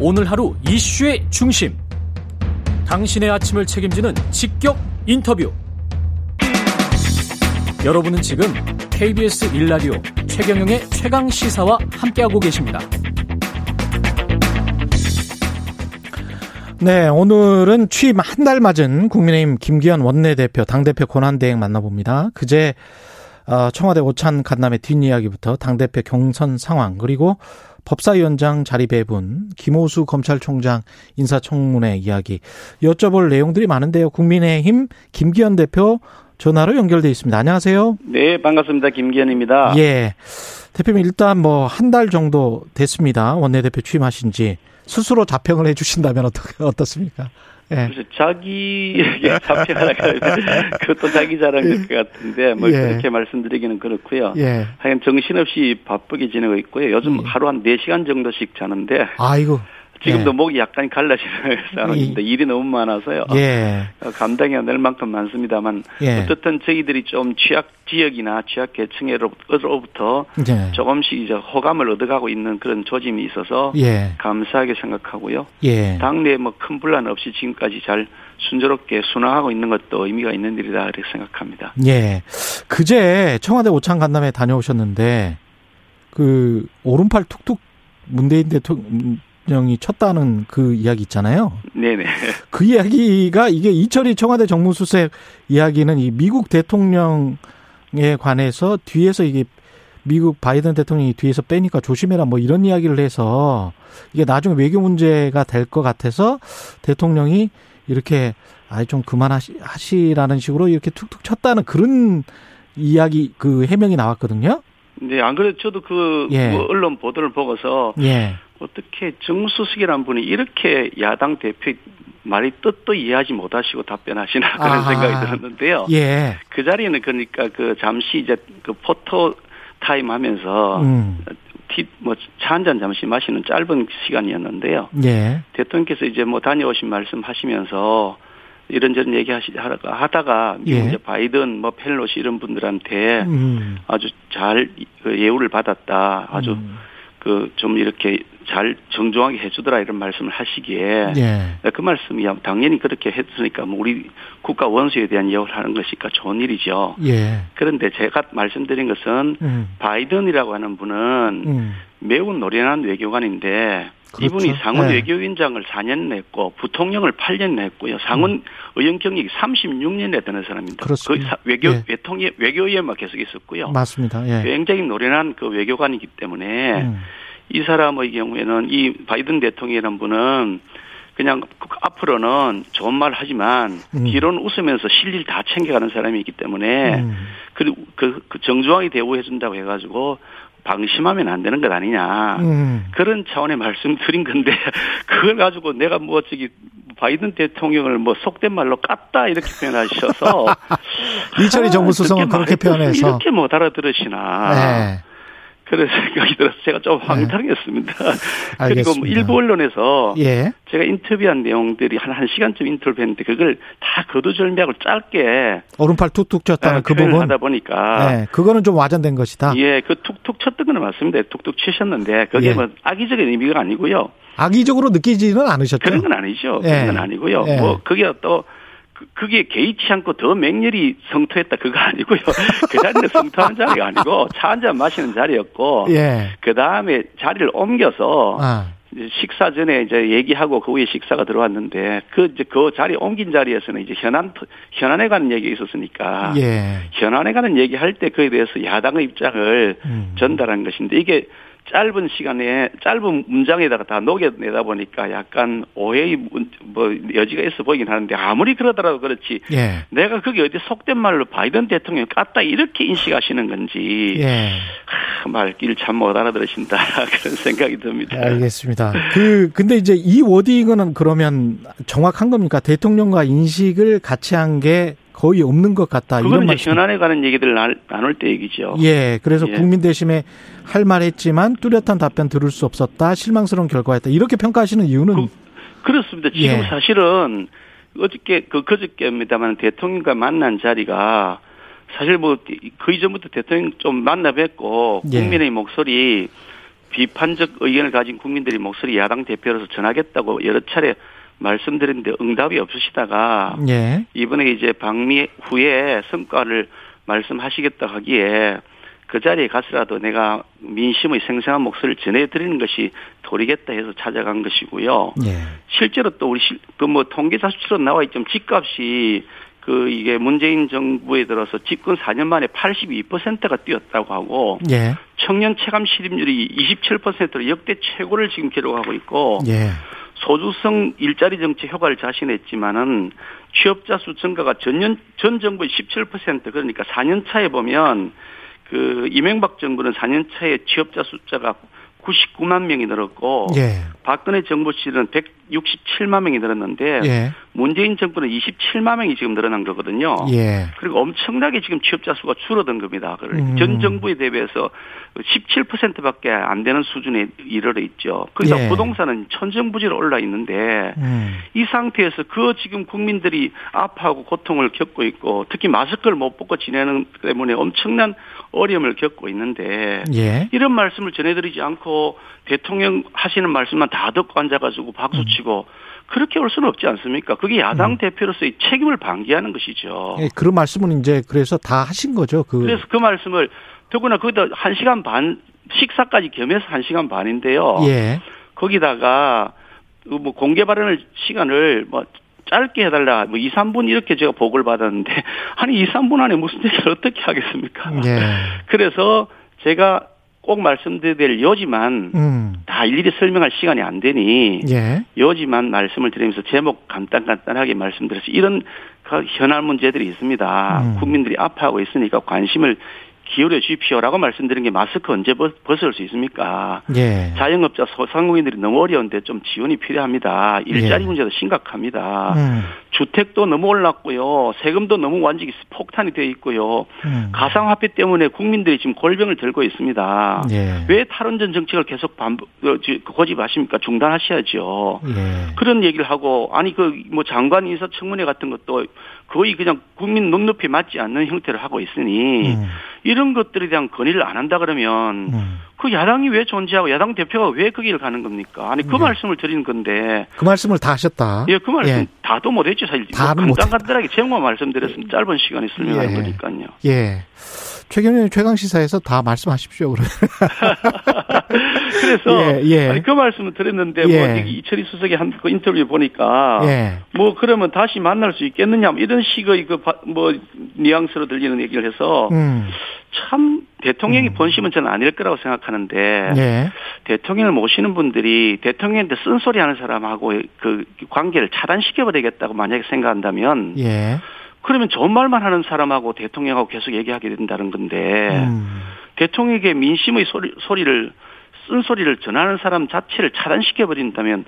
오늘 하루 이슈의 중심. 당신의 아침을 책임지는 직격 인터뷰. 여러분은 지금 KBS 일라디오 최경영의 최강 시사와 함께하고 계십니다. 네, 오늘은 취임 한 달 맞은 국민의힘 김기현 원내대표 당대표 권한대행 만나봅니다. 그제 어, 청와대 오찬 간담회 뒷이야기부터 당대표 경선 상황 그리고 법사위원장 자리 배분, 김호수 검찰총장 인사청문회 이야기 여쭤볼 내용들이 많은데요. 국민의힘 김기현 대표 전화로 연결돼 있습니다. 안녕하세요. 네, 반갑습니다. 김기현입니다. 예. 대표님 일단 뭐 한 달 정도 됐습니다. 원내대표 취임하신 지 스스로 자평을 해 주신다면 어떻, 어떻습니까? 예. 그래서 자기에게 자평하라 그것도 자기 자랑일 것 같은데 뭐 예. 그렇게 말씀드리기는 그렇고요. 예. 하여간 정신없이 바쁘게 지내고 있고요. 요즘 예. 하루 한 4시간 정도씩 자는데 아이고. 지금도 예. 목이 약간 갈라지는 상황인데 일이 너무 많아서요. 예. 어, 감당이 안 될 만큼 많습니다만 예. 어떻든 저희들이 좀 취약 지역이나 취약 계층으로부터 예. 조금씩 이제 호감을 얻어가고 있는 그런 조짐이 있어서 예. 감사하게 생각하고요. 예. 당내에 뭐 큰 분란 없이 지금까지 잘 순조롭게 순항하고 있는 것도 의미가 있는 일이다 이렇게 생각합니다. 예. 그제 청와대 오찬 간담회 다녀오셨는데 그 오른팔 툭툭 문재인 대통령 대통령이 쳤다는 그 이야기 있잖아요. 네네. 그 이야기가 이게 이철희 청와대 정무수석 이야기는 이 미국 대통령에 관해서 뒤에서 이게 미국 바이든 대통령이 뒤에서 빼니까 조심해라 뭐 이런 이야기를 해서 이게 나중에 외교 문제가 될 것 같아서 대통령이 이렇게 아예 좀 그만하시라는 식으로 이렇게 툭툭 쳤다는 그런 이야기 그 해명이 나왔거든요. 네, 안 그래도 저도 그 예. 뭐 언론 보도를 보고서 예. 어떻게 정수석이란 분이 이렇게 야당 대표 말이 뜻도 이해하지 못하시고 답변하시나 그런 아하. 생각이 들었는데요. 예. 그 자리에는 그러니까 그 잠시 이제 그 포토 타임 하면서 음. 뭐차 한 잔 잠시 마시는 짧은 시간이었는데요. 예. 대통령께서 이제 뭐 다녀오신 말씀 하시면서 이런저런 얘기하시 하다가 예. 이제 바이든 뭐 펠로시 이런 분들한테 음. 아주 잘그 예우를 받았다. 아주 음. 그 좀 이렇게 잘 정중하게 해주더라 이런 말씀을 하시기에 예. 그 말씀이 당연히 그렇게 했으니까 뭐 우리 국가 원수에 대한 예우를 하는 것이니까 좋은 일이죠. 예. 그런데 제가 말씀드린 것은 음. 바이든이라고 하는 분은 음. 매우 노련한 외교관인데 그렇죠. 이분이 상원 네. 외교위원장을 4년 냈고 부통령을 8년 냈고요. 상원 음. 의원 경력이 36년에 되는 사람입니다. 그렇습니다. 그 외교 예. 외통위 외교위원만 계속 있었고요. 맞습니다. 예. 굉장히 노련한 그 외교관이기 때문에 음. 이 사람의 경우에는 이 바이든 대통령이라는 분은 그냥 앞으로는 좋은 말 하지만 음. 뒤로는 웃으면서 실리를 다 챙겨가는 사람이기 때문에 음. 그, 그, 그 정중하게 대우해 준다고 해가지고 방심하면 안 되는 것 아니냐 음. 그런 차원의 말씀 드린 건데 그걸 가지고 내가 뭐 저기 바이든 대통령을 뭐 속된 말로 깠다 이렇게 표현하셔서 이철희 정부 수석은 그렇게 표현해서 이렇게 못 알아들으시나 네. 그런 생각이 들어서 제가 좀 네. 황당했습니다. 네. 그리고 뭐 일부 언론에서 예. 제가 인터뷰한 내용들이 한 1시간쯤 인터뷰했는데 그걸 다 거두절미하고 짧게 오른팔 툭툭 쳤다는 아, 그 부분 하다 보니까 네. 그거는 좀 와전된 것이다. 예, 그 건 맞습니다. 툭툭 치셨는데 그게 예. 뭐 악의적인 의미가 아니고요. 악의적으로 느끼지는 않으셨죠? 그런 건 아니죠. 그런 예. 건 아니고요. 예. 뭐 그게 또 그, 그게 개의치 않고 더 맹렬히 성토했다 그거 아니고요. 그 자리는 성토하는 자리가 아니고 차 한 잔 마시는 자리였고 예. 그 다음에 자리를 옮겨서 아. 식사 전에 이제 얘기하고 그 후에 식사가 들어왔는데 그 이제 그 자리 옮긴 자리에서는 이제 현안 현안에 관한 얘기가 있었으니까 예. 현안에 관한 얘기할 때 그에 대해서 야당의 입장을 음. 전달한 것인데 이게 짧은 시간에 짧은 문장에다가 다 녹여내다 보니까 약간 오해의 뭐 여지가 있어 보이긴 하는데 아무리 그러더라도 그렇지 예. 내가 그게 어디 속된 말로 바이든 대통령 깠다 이렇게 인식하시는 건지 예. 말귀를 참 못 알아들으신다 그런 생각이 듭니다. 알겠습니다. 그 근데 이제 이 워딩은 그러면 정확한 겁니까? 대통령과 인식을 같이 한 게 거의 없는 것 같다. 이런 말씀. 현안에 관한 얘기들 나눌 때 얘기죠. 예, 그래서 예. 국민 대심에 할 말했지만 뚜렷한 답변 들을 수 없었다. 실망스러운 결과였다. 이렇게 평가하시는 이유는 그, 렇습니다 지금 예. 사실은 어저께 그 그저께입니다만 대통령과 만난 자리가 사실 뭐 그 이전부터 대통령 좀 만나 뵙고 예. 국민의 목소리 비판적 의견을 가진 국민들이 목소리 야당 대표로서 전하겠다고 여러 차례 말씀드렸는데 응답이 없으시다가 예. 이번에 이제 방미 후에 성과를 말씀하시겠다 하기에 그 자리에 가서라도 내가 민심의 생생한 목소리를 전해드리는 것이 도리겠다 해서 찾아간 것이고요. 예. 실제로 또 우리 그뭐 통계자 수치로 나와 있지만 집값이 그 이게 문재인 정부에 들어서 집권 4년 만에 82%가 뛰었다고 하고 예. 청년 체감 실입률이 27%로 역대 최고를 지금 기록하고 있고 예. 소주성 일자리 정책 효과를 자신했지만은 취업자 수 증가가 전년 전 정부의 17% 그러니까 4년 차에 보면 그 이명박 정부는 4년 차에 취업자 숫자가 99만 명이 늘었고 예. 박근혜 정부 시절은 167만 명이 늘었는데 예. 문재인 정부는 27만 명이 지금 늘어난 거거든요. 예. 그리고 엄청나게 지금 취업자 수가 줄어든 겁니다. 음. 전 정부에 대비해서 17%밖에 안 되는 수준에 이르러 있죠. 그러니까 예. 부동산은 천정부지로 올라 있는데 음. 이 상태에서 그 지금 국민들이 아파하고 고통을 겪고 있고 특히 마스크를 못 벗고 지내는 때문에 엄청난 어려움을 겪고 있는데 예. 이런 말씀을 전해드리지 않고 대통령 하시는 말씀만 다 듣고 앉아가지고 박수 치고 음. 그렇게 올 수는 없지 않습니까? 그게 야당 음. 대표로서의 책임을 방기하는 것이죠. 예, 그런 말씀은 이제 그래서 다 하신 거죠. 그. 그래서 그 말씀을 더구나 거기다 한 시간 반 식사까지 겸해서 한 시간 반인데요. 예. 거기다가 그뭐 공개 발언을 시간을 뭐 짧게 해달라, 뭐 2, 3분 이렇게 제가 보고를 받았는데, 아니 2, 3분 안에 무슨 얘기를 어떻게 하겠습니까? 예. 그래서 제가 꼭 말씀드려야 될 여지만 음. 다 일일이 설명할 시간이 안 되니 예. 여지만 말씀을 드리면서 제목 간단 간단하게 말씀드려서 이런 그 현안 문제들이 있습니다. 음. 국민들이 아파하고 있으니까 관심을 기울여 주십시오라고 말씀드린 게 마스크 언제 벗을 수 있습니까? 예. 자영업자 소상공인들이 너무 어려운데 좀 지원이 필요합니다. 일자리 예. 문제도 심각합니다. 음. 주택도 너무 올랐고요. 세금도 너무 완전히 폭탄이 되어 있고요. 음. 가상화폐 때문에 국민들이 지금 골병을 들고 있습니다. 예. 왜 탈원전 정책을 계속 반복, 어, 고집하십니까? 중단하셔야죠. 예. 그런 얘기를 하고 아니 그 뭐 장관 인사 청문회 같은 것도 거의 그냥 국민 눈높이 맞지 않는 형태를 하고 있으니 음. 이런 것들에 대한 건의를 안 한다 그러면 음. 그 야당이 왜 존재하고 야당 대표가 왜그 길을 가는 겁니까? 아니 그 네. 말씀을 드리는 건데 그 말씀을 다 하셨다. 예, 그 말씀 예. 다도 못했죠 사실. 다는 뭐 간단간단하게 제목만 말씀드렸으면 짧은 시간에 설명하는 예. 거니까요. 예. 최경영 최강 시사에서 다 말씀하십시오. 그러면. 그래서 예, 예. 아니, 그 말씀을 드렸는데 뭐 예. 뭐 이철희 수석이 한그 인터뷰 보니까 예. 뭐 그러면 다시 만날 수 있겠느냐 뭐 이런 식의 그 뭐 뉘앙스로 들리는 얘기를 해서 음. 참 대통령이 음. 본심은 저는 아닐 거라고 생각하는데 예. 대통령을 모시는 분들이 대통령한테 쓴소리 하는 사람하고 그 관계를 차단시켜 버리겠다고 만약에 생각한다면 예. 그러면 좋은 말만 하는 사람하고 대통령하고 계속 얘기하게 된다는 건데 음. 대통령에게 민심의 소리, 소리를 쓴소리를 전하는 사람 자체를 차단시켜 버린다면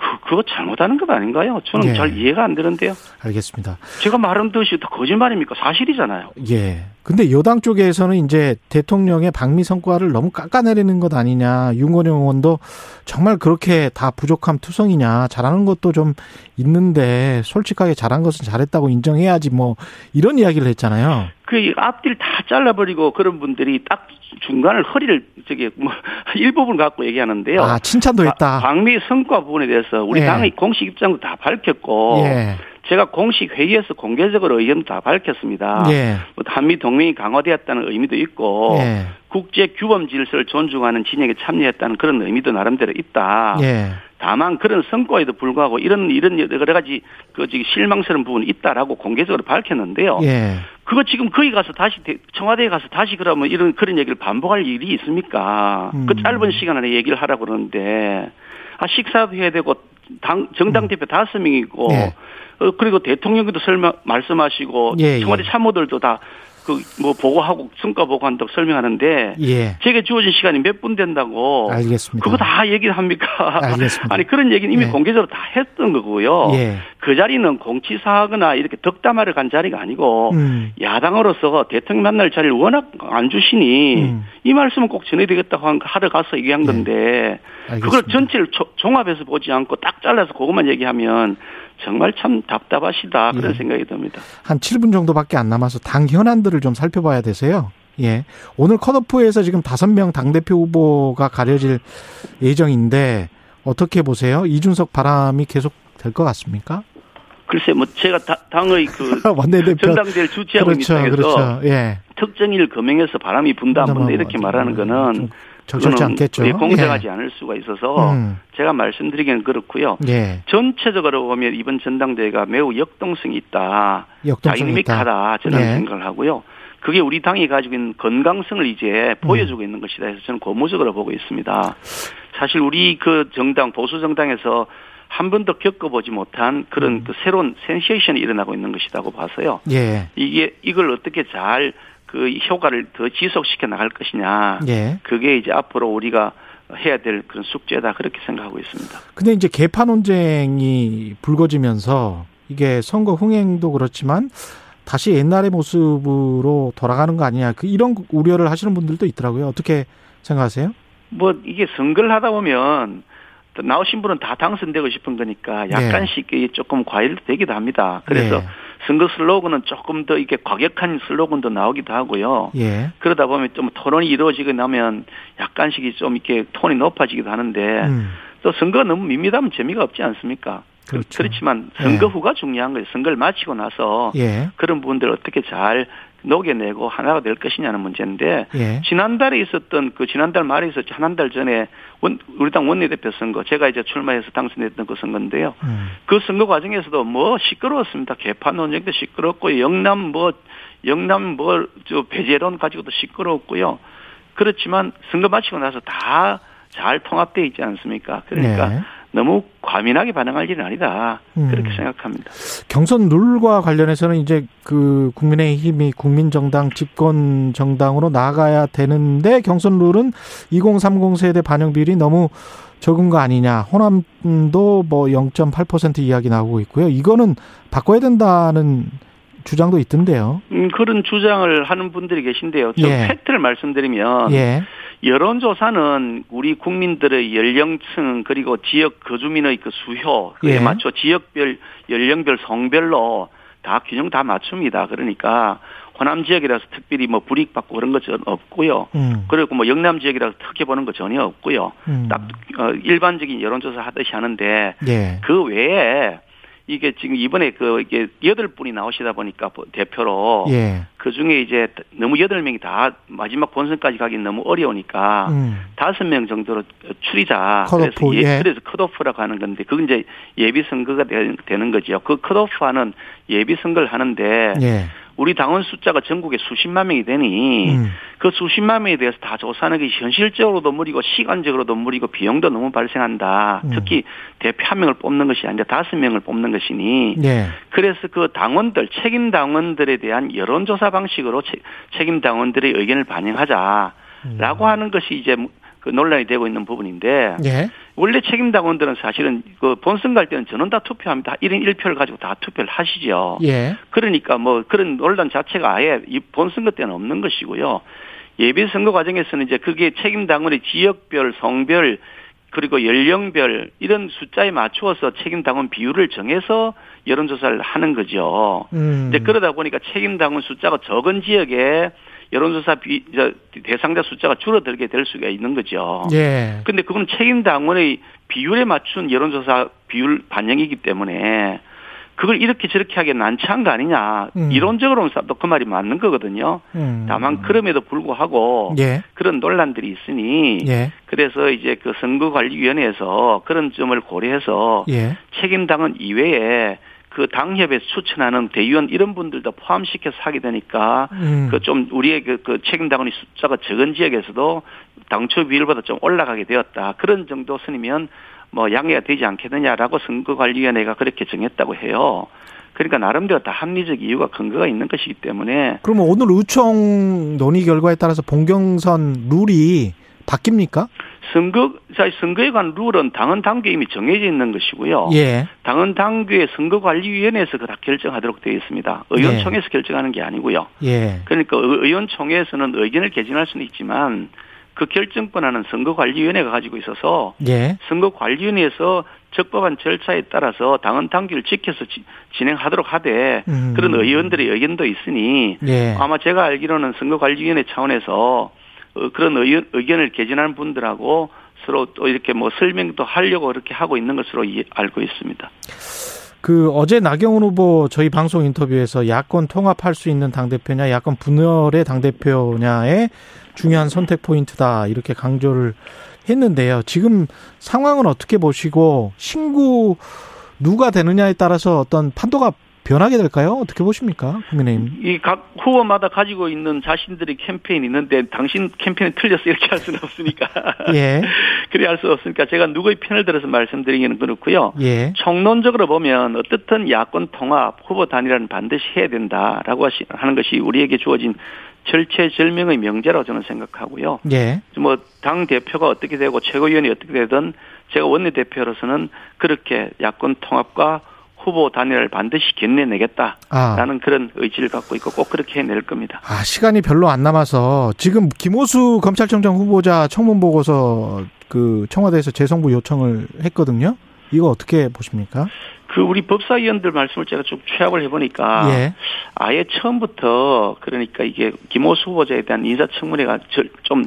그, 그거 잘못하는 것 아닌가요? 저는 예. 잘 이해가 안 되는데요. 알겠습니다. 제가 말한 듯이 거짓말입니까? 사실이잖아요. 예. 근데 여당 쪽에서는 이제 대통령의 방미 성과를 너무 깎아내리는 것 아니냐. 윤건영 의원도 정말 그렇게 다 부족함 투성이냐. 잘하는 것도 좀 있는데 솔직하게 잘한 것은 잘했다고 인정해야지 뭐 이런 이야기를 했잖아요. 그 앞뒤를 다 잘라버리고 그런 분들이 딱 중간을 허리를 저기 뭐 일부분 갖고 얘기하는데요. 아 칭찬도 했다. 방미 성과 부분에 대해서 우리 예. 당의 공식 입장도 다 밝혔고 예. 제가 공식 회의에서 공개적으로 의견도 다 밝혔습니다. 예. 뭐 한미 동맹이 강화되었다는 의미도 있고 예. 국제 규범 질서를 존중하는 진영에 참여했다는 그런 의미도 나름대로 있다. 예. 다만 그런 성과에도 불구하고 이런 이런 여러 가지 그 실망스러운 부분이 있다라고 공개적으로 밝혔는데요. 예. 그거 지금 거기 가서 다시 청와대에 가서 다시 그러면 이런 그런 얘기를 반복할 일이 있습니까? 음. 그 짧은 시간 안에 얘기를 하라고 그러는데 아 식사도 해야 되고 당 정당 음. 대표 다섯 명이고 예. 어, 그리고 대통령께도 설명 말씀하시고 예, 예. 청와대 참모들도 다 그 뭐 보고하고 성과 보고한다고 설명하는데 예. 제게 주어진 시간이 몇 분 된다고 알겠습니다. 그거 다 얘기를 합니까? 알겠습니다. 아니 그런 얘기는 이미 예. 공개적으로 다 했던 거고요. 예. 그 자리는 공치사하거나 이렇게 덕담하러 간 자리가 아니고 음. 야당으로서 대통령 만날 자리를 워낙 안 주시니 음. 이 말씀은 꼭 전해야 되겠다고 하러 가서 얘기한 예. 건데 그걸 전체를 종합해서 보지 않고 딱 잘라서 그것만 얘기하면 정말 참 답답하시다 그런 예. 생각이 듭니다. 한 7분 정도밖에 안 남아서 당 현안들을 좀 살펴봐야 되세요. 예. 오늘 컷오프에서 지금 다섯 명 당대표 후보가 가려질 예정인데 어떻게 보세요? 이준석 바람이 계속 될 것 같습니까? 글쎄, 뭐 제가 당의 그 원내대표 전당대를 주최하고 그렇죠, 있는 입장에서 그렇죠. 예. 특정일 금행에서 바람이 분다 안 분다 이렇게 말하는 거는 적절치 않겠죠. 공정하지 예. 않을 수가 있어서 음. 제가 말씀드리기는 그렇고요. 예. 전체적으로 보면 이번 전당대회가 매우 역동성이 있다. 다이내믹하다 저는 예. 생각을 하고요. 그게 우리 당이 가지고 있는 건강성을 이제 보여주고 음. 있는 것이다 해서 저는 고무적으로 보고 있습니다. 사실 우리 그 정당 보수 정당에서 한 번도 겪어보지 못한 그런 음. 그 새로운 센세이션이 일어나고 있는 것이라고 봐서요. 예. 이게 이걸 어떻게 잘 그 효과를 더 지속시켜 나갈 것이냐. 예. 그게 이제 앞으로 우리가 해야 될 그런 숙제다 그렇게 생각하고 있습니다. 근데 이제 개파 논쟁이 불거지면서 이게 선거 흥행도 그렇지만 다시 옛날의 모습으로 돌아가는 거 아니냐 그 이런 우려를 하시는 분들도 있더라고요. 어떻게 생각하세요? 뭐 이게 선거를 하다 보면 나오신 분은 다 당선되고 싶은 거니까 네. 약간씩 네. 조금 과일되기도 합니다. 그래서 네. 선거 슬로건은 조금 더 이게 과격한 슬로건도 나오기도 하고요. 예. 그러다 보면 좀 토론이 이루어지고 나면 약간씩 좀 이렇게 톤이 높아지기도 하는데 음. 또 선거가 너무 밋밋하면 재미가 없지 않습니까? 그렇죠. 그렇지만 선거 예. 후가 중요한 거예요. 선거를 마치고 나서 예. 그런 부분들을 어떻게 잘 녹여내고 하나가 될 것이냐는 문제인데 예. 지난달에 있었던 그 지난달 말에 있었지 한달 전에 원, 우리 당 원내대표 선거 제가 이제 출마해서 당선됐던 그 선거인데요. 음. 그 선거 과정에서도 뭐 시끄러웠습니다. 개판 논쟁도 시끄럽고 영남 뭐 영남 뭐저 배제론 가지고도 시끄러웠고요. 그렇지만 선거 마치고 나서 다 잘 통합돼 있지 않습니까? 그러니까 네. 너무 과민하게 반응할 일은 아니다. 그렇게 음. 생각합니다. 경선 룰과 관련해서는 이제 그 국민의힘이 국민정당 집권 정당으로 나가야 되는데 경선 룰은 2030 세대 반영 비율이 너무 적은 거 아니냐. 호남도 뭐 0.8% 이야기 나오고 있고요. 이거는 바꿔야 된다는 주장도 있던데요. 음, 그런 주장을 하는 분들이 계신데요. 좀 예. 팩트를 말씀드리면 예. 여론조사는 우리 국민들의 연령층 그리고 지역 거주민의 그 수효 그에 예. 맞춰 지역별 연령별 성별로 다 균형 다 맞춥니다. 그러니까 호남 지역이라서 특별히 뭐 불이익 받고 그런 것전 없고요. 음. 그리고 뭐 영남 지역이라서 특혜 보는 거 전혀 없고요. 음. 딱 어, 일반적인 여론조사 하듯이 하는데 예. 그 외에 이게 지금 이번에 그 이게 여덟 분이 나오시다 보니까 대표로 예. 그 중에 이제 너무 여덟 명이 다 마지막 본선까지 가긴 너무 어려우니까 음. 다섯 음. 명 정도로 추리자. 컷오프, 그래서 예, 예. 그래서 컷오프라고 하는 건데 그건 이제 예비 선거가 되는 거죠. 그 컷오프하는 예비 선거를 하는데 예. 우리 당원 숫자가 전국에 수십만 명이 되니 음. 그 수십만 명에 대해서 다 조사하는 게 현실적으로도 무리고 시간적으로도 무리고 비용도 너무 발생한다. 음. 특히 대표 한 명을 뽑는 것이 아니라 다섯 명을 뽑는 것이니 네. 그래서 그 당원들 책임 당원들에 대한 여론조사 방식으로 책임 당원들의 의견을 반영하자 라고 음. 하는 것이 이제 그 논란이 되고 있는 부분인데 예. 원래 책임 당원들은 사실은 그 본선 갈 때는 전원 다 투표합니다. 1인 1표를 가지고 다 투표를 하시죠. 예. 그러니까 뭐 그런 논란 자체가 아예 이 본선거 때는 없는 것이고요. 예비 선거 과정에서는 이제 그게 책임 당원의 지역별, 성별 그리고 연령별 이런 숫자에 맞추어서 책임 당원 비율을 정해서 여론조사를 하는 거죠. 음. 이제 그러다 보니까 책임 당원 숫자가 적은 지역에 여론조사 비, 대상자 숫자가 줄어들게 될 수가 있는 거죠. 예. 근데 그건 책임 당원의 비율에 맞춘 여론조사 비율 반영이기 때문에 그걸 이렇게 저렇게 하기 난처한 거 아니냐. 음. 이론적으로는 그 말이 맞는 거거든요. 음. 다만 그럼에도 불구하고 예. 그런 논란들이 있으니 예. 그래서 이제 그 선거관리위원회에서 그런 점을 고려해서 예. 책임당은 이외에 그 당협에서 추천하는 대의원 이런 분들도 포함시켜서 하게 되니까 음. 그좀 우리의 그, 그 책임당원의 숫자가 적은 지역에서도 당초 비율보다 좀 올라가게 되었다. 그런 정도 선이면 뭐 양해가 되지 않겠느냐라고 선거관리위원회가 그렇게 정했다고 해요. 그러니까 나름대로 다 합리적 이유가 근거가 있는 것이기 때문에. 그러면 오늘 의총 논의 결과에 따라서 본경선 룰이 바뀝니까? 선거, 자, 선거에 관한 룰은 당헌 당규에 이미 정해져 있는 것이고요. 예. 당헌 당규에 선거관리위원회에서 그다 결정하도록 되어 있습니다. 의원총회에서 예. 결정하는 게 아니고요. 예. 그러니까 의원총회에서는 의견을 개진할 수는 있지만 그 결정권하는 선거관리위원회가 가지고 있어서 예. 선거관리위원회에서 적법한 절차에 따라서 당헌 당규를 지켜서 지, 진행하도록 하되 음. 그런 의원들의 의견도 있으니 예. 아마 제가 알기로는 선거관리위원회 차원에서 어, 그런 의견, 의견을 개진하는 분들하고 서로 또 이렇게 뭐 설명도 하려고 그렇게 하고 있는 것으로 알고 있습니다. 그 어제 나경원 후보 저희 방송 인터뷰에서 야권 통합할 수 있는 당 대표냐, 야권 분열의 당 대표냐의 중요한 선택 포인트다 이렇게 강조를 했는데요. 지금 상황은 어떻게 보시고 신구 누가 되느냐에 따라서 어떤 판도가 변하게 될까요? 어떻게 보십니까? 국민의힘. 이 각 후보마다 가지고 있는 자신들의 캠페인이 있는데 당신 캠페인이 틀렸어 이렇게 할 수는 없으니까. 예. 그래 할 수 없으니까 제가 누구의 편을 들어서 말씀드리기는 그렇고요. 예. 총론적으로 보면 어떻든 야권 통합 후보 단일화는 반드시 해야 된다라고 하는 것이 우리에게 주어진 절체절명의 명제라고 저는 생각하고요. 예. 뭐당 대표가 어떻게 되고 최고위원이 어떻게 되든 제가 원내 대표로서는 그렇게 야권 통합과 후보 단일화를 반드시 견내내겠다라는 아. 그런 의지를 갖고 있고 꼭 그렇게 해낼 겁니다. 아, 시간이 별로 안 남아서 지금 김호수 검찰총장 후보자 청문 보고서 그 청와대에서 재송부 요청을 했거든요. 이거 어떻게 보십니까? 그 우리 법사위원들 말씀을 제가 쭉 취합을 해보니까 예. 아예 처음부터 그러니까 이게 김호수 후보자에 대한 인사청문회가 좀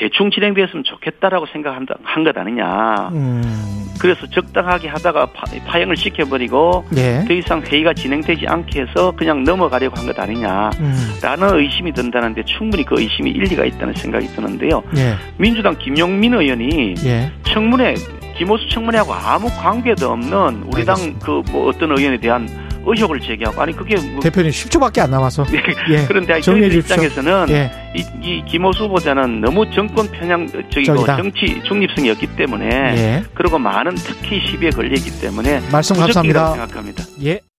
대충 진행되었으면 좋겠다라고 생각한 것 아니냐. 음. 그래서 적당하게 하다가 파, 행을 시켜버리고 네. 더 이상 회의가 진행되지 않게 해서 그냥 넘어가려고 한 것 아니냐라는 음. 의심이 든다는데 충분히 그 의심이 일리가 있다는 생각이 드는데요. 네. 민주당 김용민 의원이 네. 청문회 김호수 청문회하고 아무 관계도 없는 우리 당 그 뭐 어떤 의원에 대한 의혹을 제기하고 아니 그게 뭐 대표님 10초밖에 안 남아서 예. 예. 그런데 저희 입장에서는 예. 이, 이 김호수 후보자는 너무 정권 편향 저기고 뭐 정치 중립성이 없기 때문에 예. 그리고 많은 특히 시비에 걸리기 때문에 말씀 감사합니다. 생각합니다. 예.